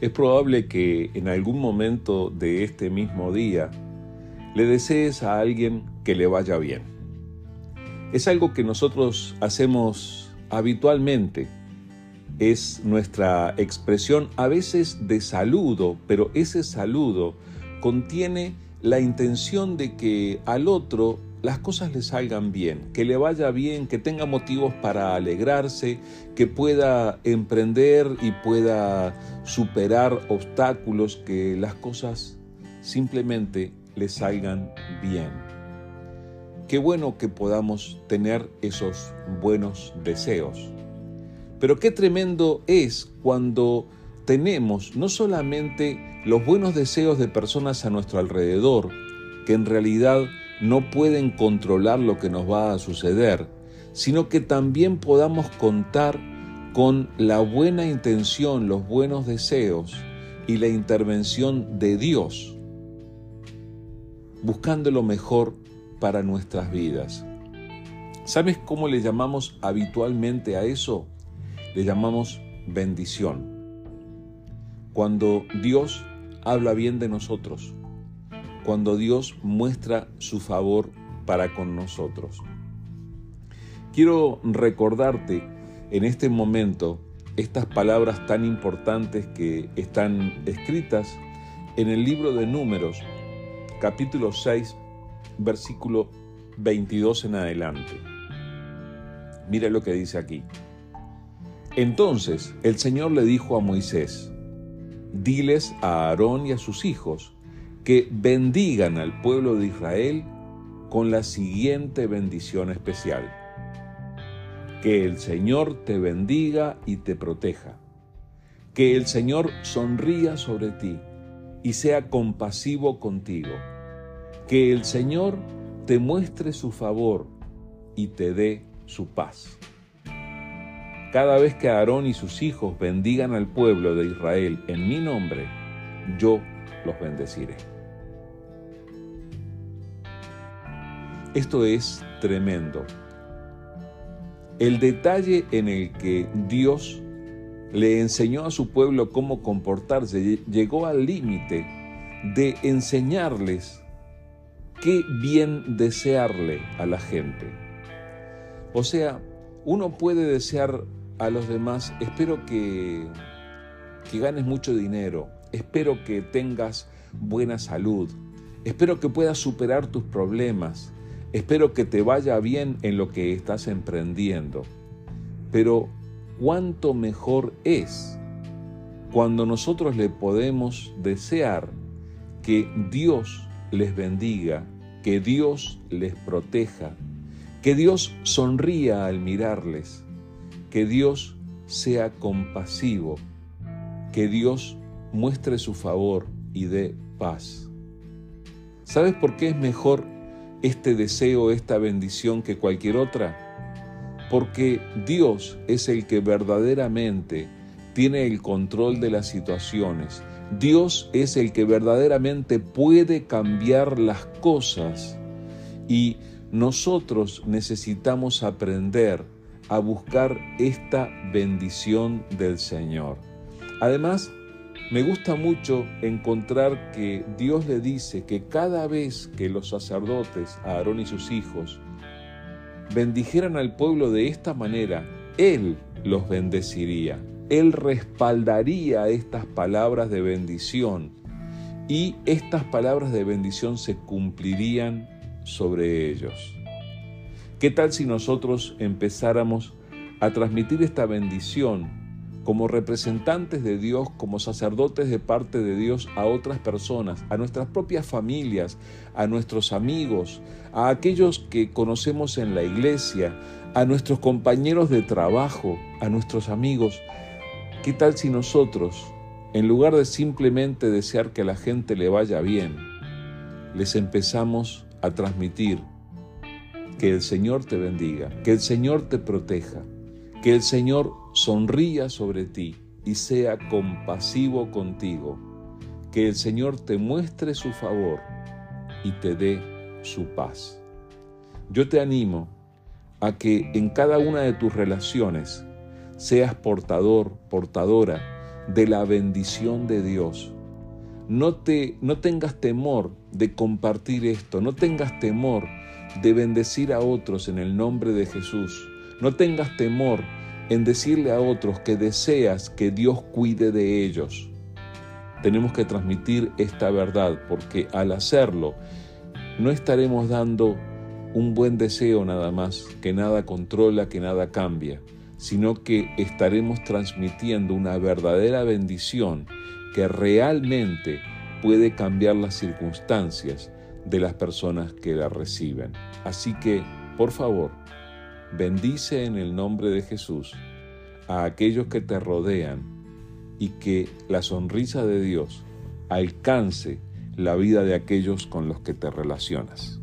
es probable que en algún momento de este mismo día le desees a alguien que le vaya bien. Es algo que nosotros hacemos habitualmente. Es nuestra expresión a veces de saludo, pero ese saludo contiene la intención de que al otro las cosas le salgan bien, que le vaya bien, que tenga motivos para alegrarse, que pueda emprender y pueda superar obstáculos, que las cosas simplemente le salgan bien. Qué bueno que podamos tener esos buenos deseos. Pero qué tremendo es cuando tenemos no solamente los buenos deseos de personas a nuestro alrededor, que en realidad no pueden controlar lo que nos va a suceder, sino que también podamos contar con la buena intención, los buenos deseos y la intervención de Dios, buscando lo mejor para nuestras vidas. ¿Sabes cómo le llamamos habitualmente a eso? Le llamamos bendición. Cuando Dios habla bien de nosotros, cuando Dios muestra su favor para con nosotros. Quiero recordarte en este momento estas palabras tan importantes que están escritas en el libro de Números, capítulo 6, versículo 22 en adelante. Mira lo que dice aquí. Entonces el Señor le dijo a Moisés, diles a Aarón y a sus hijos, que bendigan al pueblo de Israel con la siguiente bendición especial. Que el Señor te bendiga y te proteja. Que el Señor sonría sobre ti y sea compasivo contigo. Que el Señor te muestre su favor y te dé su paz. Cada vez que Aarón y sus hijos bendigan al pueblo de Israel en mi nombre, yo los bendeciré. Esto es tremendo. El detalle en el que Dios le enseñó a su pueblo cómo comportarse llegó al límite de enseñarles qué bien desearle a la gente. O sea, uno puede desear a los demás, espero que, que ganes mucho dinero, espero que tengas buena salud, espero que puedas superar tus problemas, espero que te vaya bien en lo que estás emprendiendo. Pero cuánto mejor es cuando nosotros le podemos desear que Dios les bendiga, que Dios les proteja, que Dios sonría al mirarles, que Dios sea compasivo, que Dios muestre su favor y dé paz. ¿Sabes por qué es mejor este deseo, esta bendición que cualquier otra? Porque Dios es el que verdaderamente tiene el control de las situaciones. Dios es el que verdaderamente puede cambiar las cosas y nosotros necesitamos aprender a buscar esta bendición del Señor. Además, me gusta mucho encontrar que Dios le dice que cada vez que los sacerdotes, Aarón y sus hijos, bendijeran al pueblo de esta manera, Él los bendeciría. Él respaldaría estas palabras de bendición y estas palabras de bendición se cumplirían sobre ellos. ¿Qué tal si nosotros empezáramos a transmitir esta bendición como representantes de Dios, como sacerdotes de parte de Dios a otras personas, a nuestras propias familias, a nuestros amigos, a aquellos que conocemos en la iglesia, a nuestros compañeros de trabajo, a nuestros amigos. ¿Qué tal si nosotros, en lugar de simplemente desear que a la gente le vaya bien, les empezamos a transmitir que el Señor te bendiga, que el Señor te proteja, que el Señor sonría sobre ti y sea compasivo contigo. Que el Señor te muestre su favor y te dé su paz. Yo te animo a que en cada una de tus relaciones seas portador, portadora de la bendición de Dios. No, te, no tengas temor de compartir esto, no tengas temor de bendecir a otros en el nombre de Jesús. No tengas temor en decirle a otros que deseas que Dios cuide de ellos. Tenemos que transmitir esta verdad porque al hacerlo no estaremos dando un buen deseo nada más, que nada controla, que nada cambia, sino que estaremos transmitiendo una verdadera bendición que realmente puede cambiar las circunstancias de las personas que la reciben. Así que, por favor, bendice en el nombre de Jesús a aquellos que te rodean y que la sonrisa de Dios alcance la vida de aquellos con los que te relacionas.